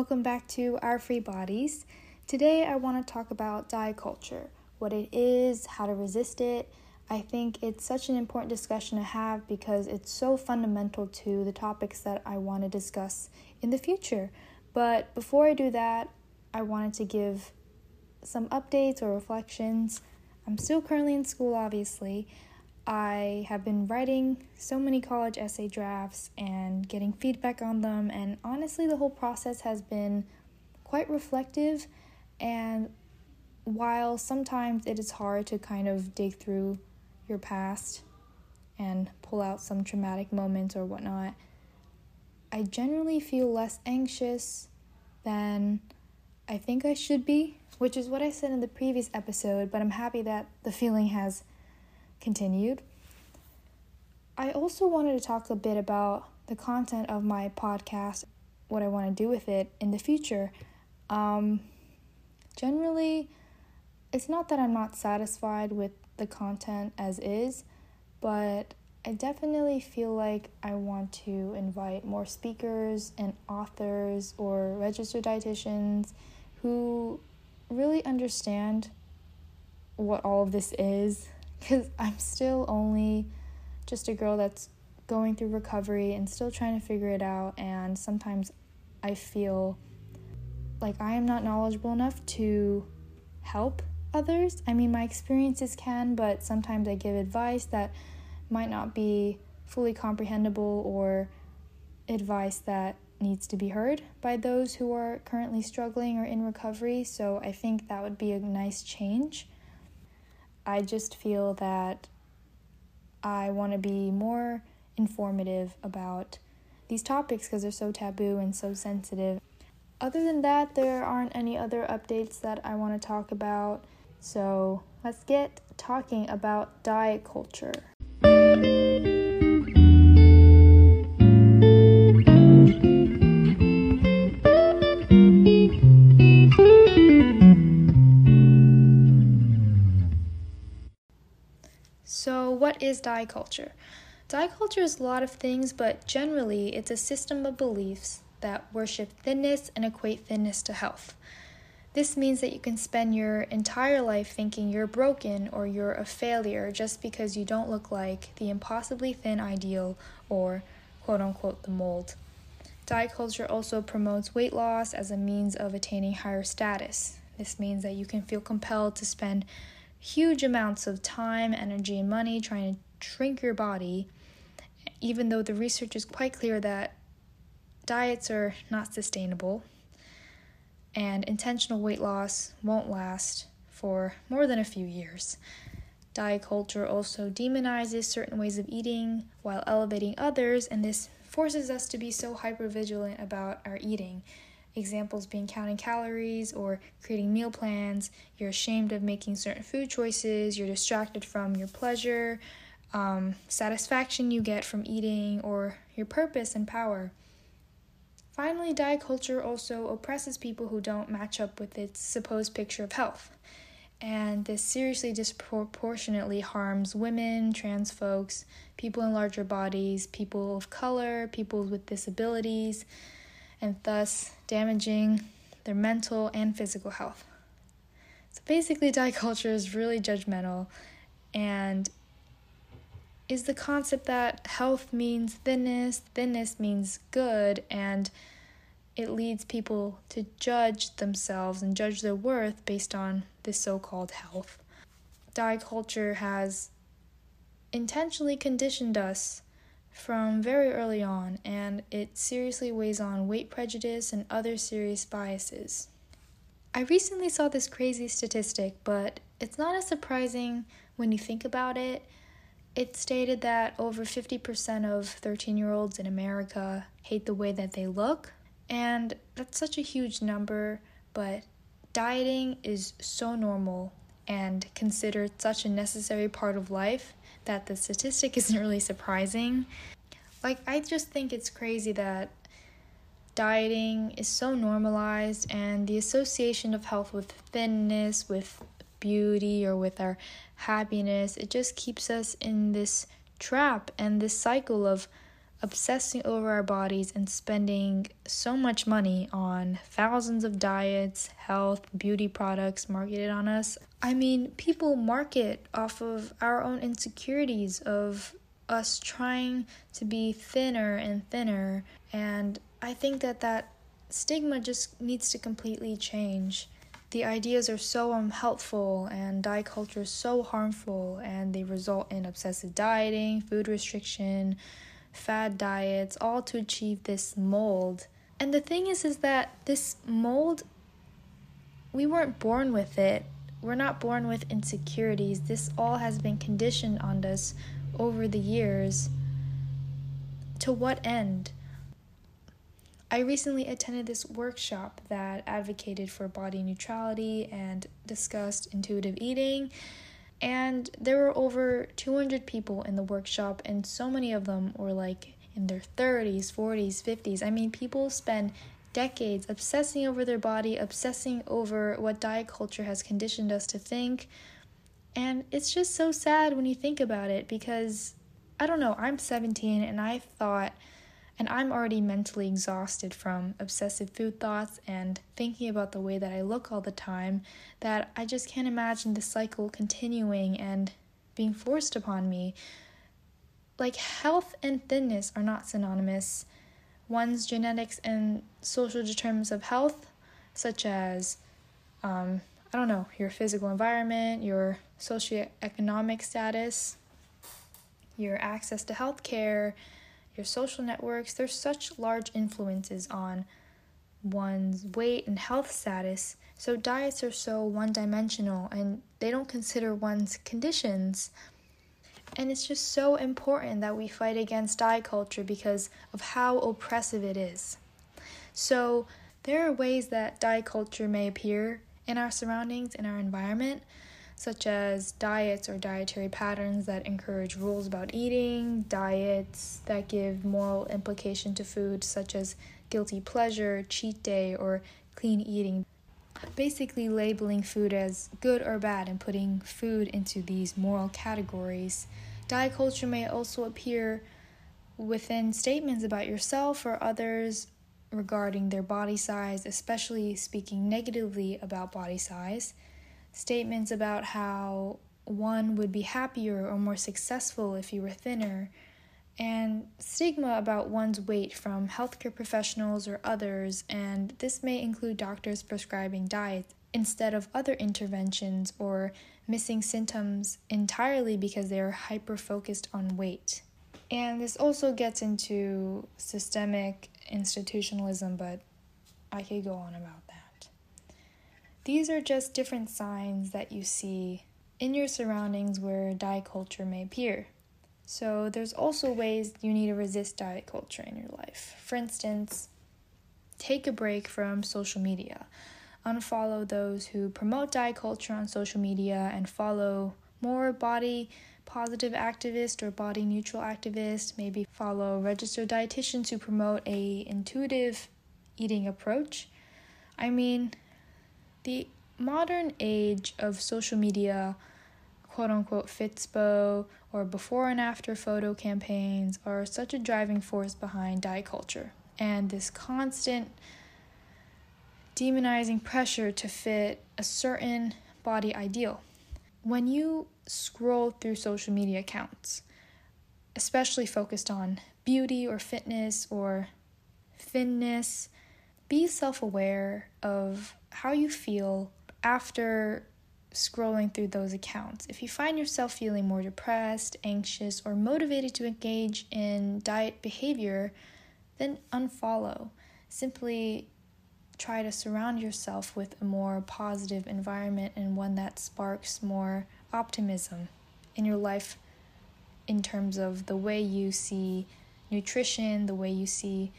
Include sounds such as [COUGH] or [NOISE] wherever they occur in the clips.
Welcome back to Our Free Bodies. Today I want to talk about diet culture, what it is, how to resist it. I think it's such an important discussion to have because it's so fundamental to the topics that I want to discuss in the future. But before I do that, I wanted to give some updates or reflections. I'm still currently in school, obviously. I have been writing so many college essay drafts and getting feedback on them, and honestly, the whole process has been quite reflective. And while sometimes it is hard to kind of dig through your past and pull out some traumatic moments or whatnot, I generally feel less anxious than I think I should be, which is what I said in the previous episode, but I'm happy that the feeling has continued. I also wanted to talk a bit about the content of my podcast, what I want to do with it in the future. Um, generally, it's not that I'm not satisfied with the content as is, but I definitely feel like I want to invite more speakers and authors or registered dietitians who really understand what all of this is because I'm still only just a girl that's going through recovery and still trying to figure it out. And sometimes I feel like I am not knowledgeable enough to help others. I mean, my experiences can, but sometimes I give advice that might not be fully comprehensible or advice that needs to be heard by those who are currently struggling or in recovery. So I think that would be a nice change. I just feel that I want to be more informative about these topics because they're so taboo and so sensitive. Other than that, there aren't any other updates that I want to talk about. So let's get talking about diet culture. Is diet culture? Diet culture is a lot of things, but generally, it's a system of beliefs that worship thinness and equate thinness to health. This means that you can spend your entire life thinking you're broken or you're a failure just because you don't look like the impossibly thin ideal or quote unquote the mold. Diet culture also promotes weight loss as a means of attaining higher status. This means that you can feel compelled to spend huge amounts of time, energy, and money trying to shrink your body, even though the research is quite clear that diets are not sustainable and intentional weight loss won't last for more than a few years. Diet culture also demonizes certain ways of eating while elevating others, and this forces us to be so hyper vigilant about our eating Examples being counting calories or creating meal plans. You're ashamed of making certain food choices. You're distracted from your pleasure, um, satisfaction you get from eating, or your purpose and power. Finally, diet culture also oppresses people who don't match up with its supposed picture of health. And this seriously disproportionately harms women, trans folks, people in larger bodies, people of color, people with disabilities and thus damaging their mental and physical health. So basically, diet culture is really judgmental and is the concept that health means thinness, thinness means good, and it leads people to judge themselves and judge their worth based on this so called health. Diet culture has intentionally conditioned us from very early on, and it seriously weighs on weight prejudice and other serious biases. I recently saw this crazy statistic, but it's not as surprising when you think about it. It stated that over 50% of 13 year olds in America hate the way that they look, and that's such a huge number, but dieting is so normal and considered such a necessary part of life that the statistic [LAUGHS] isn't really surprising. Like, I just think it's crazy that dieting is so normalized and the association of health with thinness, with beauty, or with our happiness, it just keeps us in this trap and this cycle of obsessing over our bodies and spending so much money on thousands of diets, health, beauty products marketed on us. I mean, people market off of our own insecurities of us trying to be thinner and thinner, and I think that that stigma just needs to completely change. The ideas are so unhelpful, and diet culture is so harmful, and they result in obsessive dieting, food restriction, fad diets, all to achieve this mold. And the thing is, is that this mold, we weren't born with it. We're not born with insecurities. This all has been conditioned on us over the years. To what end? I recently attended this workshop that advocated for body neutrality and discussed intuitive eating and there were over 200 people in the workshop, and so many of them were like in their 30s, 40s, 50s. I mean, people spend decades obsessing over their body, obsessing over what diet culture has conditioned us to think. And it's just so sad when you think about it because I don't know, I'm 17 and I thought and I'm already mentally exhausted from obsessive food thoughts and thinking about the way that I look all the time that I just can't imagine the cycle continuing and being forced upon me. Like, health and thinness are not synonymous. One's genetics and social determinants of health, such as, um, I don't know, your physical environment, your socioeconomic status, your access to health care your social networks, there's such large influences on one's weight and health status. So diets are so one dimensional and they don't consider one's conditions. And it's just so important that we fight against diet culture because of how oppressive it is. So, there are ways that diet culture may appear in our surroundings, in our environment, such as diets or dietary patterns that encourage rules about eating, diets that give moral implication to food, such as guilty pleasure, cheat day, or clean eating. Basically, labeling food as good or bad and putting food into these moral categories. Diet culture may also appear within statements about yourself or others regarding their body size, especially speaking negatively about body size statements about how one would be happier or more successful if you were thinner, and stigma about one's weight from healthcare professionals or others, and this may include doctors prescribing diets instead of other interventions or missing symptoms entirely because they are hyper focused on weight. And this also gets into systemic institutionalism, but I could go on about that. These are just different signs that you see in your surroundings where diet culture may appear. So, there's also ways you need to resist diet culture in your life. For instance, take a break from social media. Unfollow those who promote diet culture on social media and follow more body positive activists or body neutral activists. Maybe follow registered dietitians who promote a intuitive eating approach. I mean, the modern age of social media, quote unquote, Fitspo, or before and after photo campaigns are such a driving force behind diet culture. And this constant demonizing pressure to fit a certain body ideal. When you scroll through social media accounts, especially focused on beauty or fitness or thinness, be self aware of how you feel after scrolling through those accounts. If you find yourself feeling more depressed, anxious, or motivated to engage in diet behavior, then unfollow. Simply try to surround yourself with a more positive environment and one that sparks more optimism in your life in terms of the way you see nutrition, the way you see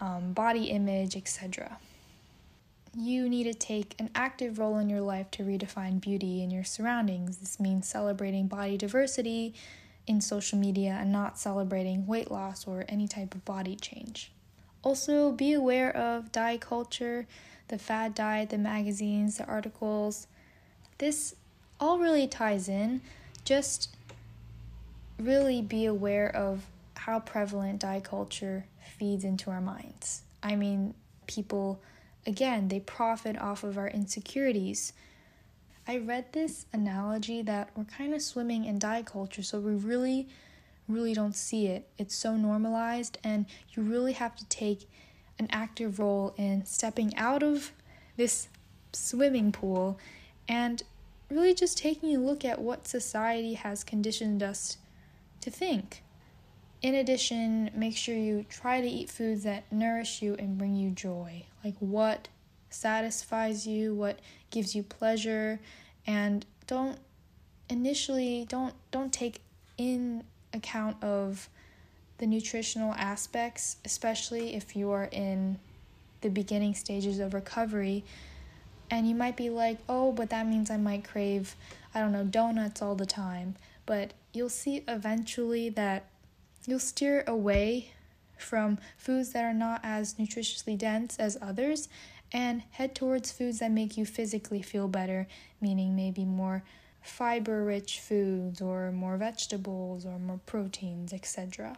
um, body image, etc you need to take an active role in your life to redefine beauty in your surroundings. This means celebrating body diversity in social media and not celebrating weight loss or any type of body change. Also, be aware of diet culture, the fad diet, the magazines, the articles. This all really ties in. Just really be aware of how prevalent diet culture feeds into our minds. I mean, people, again, they profit off of our insecurities. I read this analogy that we're kind of swimming in diet culture, so we really, really don't see it. It's so normalized, and you really have to take an active role in stepping out of this swimming pool and really just taking a look at what society has conditioned us to think. In addition, make sure you try to eat foods that nourish you and bring you joy. Like what satisfies you, what gives you pleasure, and don't initially don't don't take in account of the nutritional aspects, especially if you are in the beginning stages of recovery. And you might be like, oh, but that means I might crave, I don't know, donuts all the time. But you'll see eventually that you'll steer away from foods that are not as nutritiously dense as others and head towards foods that make you physically feel better, meaning maybe more fiber rich foods or more vegetables or more proteins, etc.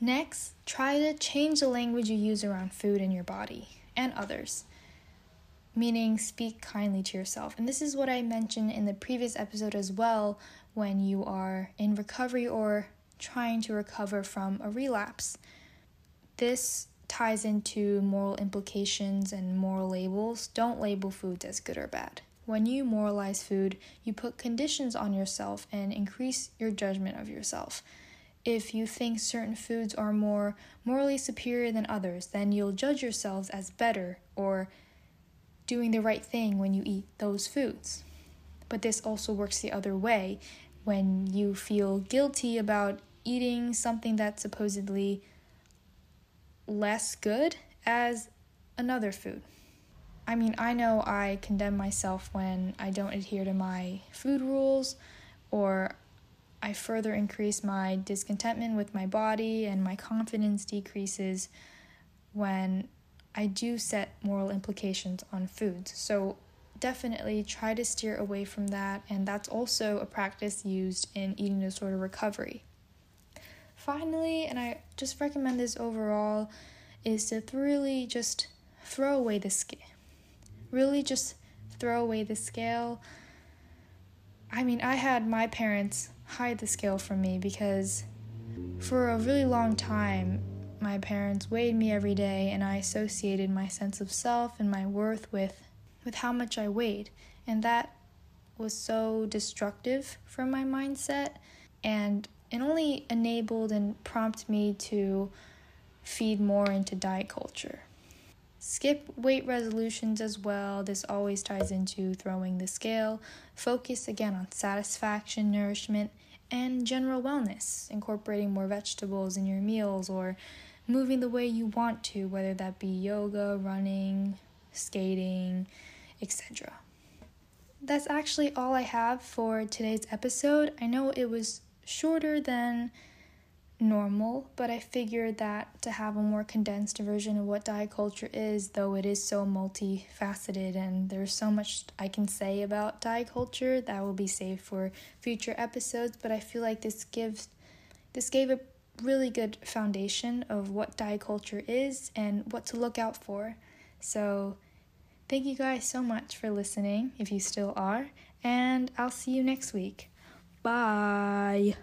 Next, try to change the language you use around food in your body and others, meaning speak kindly to yourself. And this is what I mentioned in the previous episode as well when you are in recovery or trying to recover from a relapse. This ties into moral implications and moral labels. Don't label foods as good or bad. When you moralize food, you put conditions on yourself and increase your judgment of yourself. If you think certain foods are more morally superior than others, then you'll judge yourselves as better or doing the right thing when you eat those foods. But this also works the other way when you feel guilty about eating something that's supposedly less good as another food. I mean, I know I condemn myself when I don't adhere to my food rules or I further increase my discontentment with my body and my confidence decreases when I do set moral implications on foods. So definitely try to steer away from that, and that's also a practice used in eating disorder recovery. Finally, and I just recommend this overall, is to really just throw away the scale. Really just throw away the scale. I mean, I had my parents hide the scale from me because for a really long time, my parents weighed me every day and I associated my sense of self and my worth with with how much I weighed. And that was so destructive for my mindset and it only enabled and prompted me to feed more into diet culture. Skip weight resolutions as well. This always ties into throwing the scale. Focus again on satisfaction, nourishment, and general wellness, incorporating more vegetables in your meals or moving the way you want to, whether that be yoga, running, skating, etc. That's actually all I have for today's episode. I know it was shorter than normal, but I figured that to have a more condensed version of what diet culture is, though it is so multifaceted and there's so much I can say about diet culture, that will be saved for future episodes, but I feel like this gives this gave a really good foundation of what diet culture is and what to look out for. So, thank you guys so much for listening if you still are, and I'll see you next week. Bye.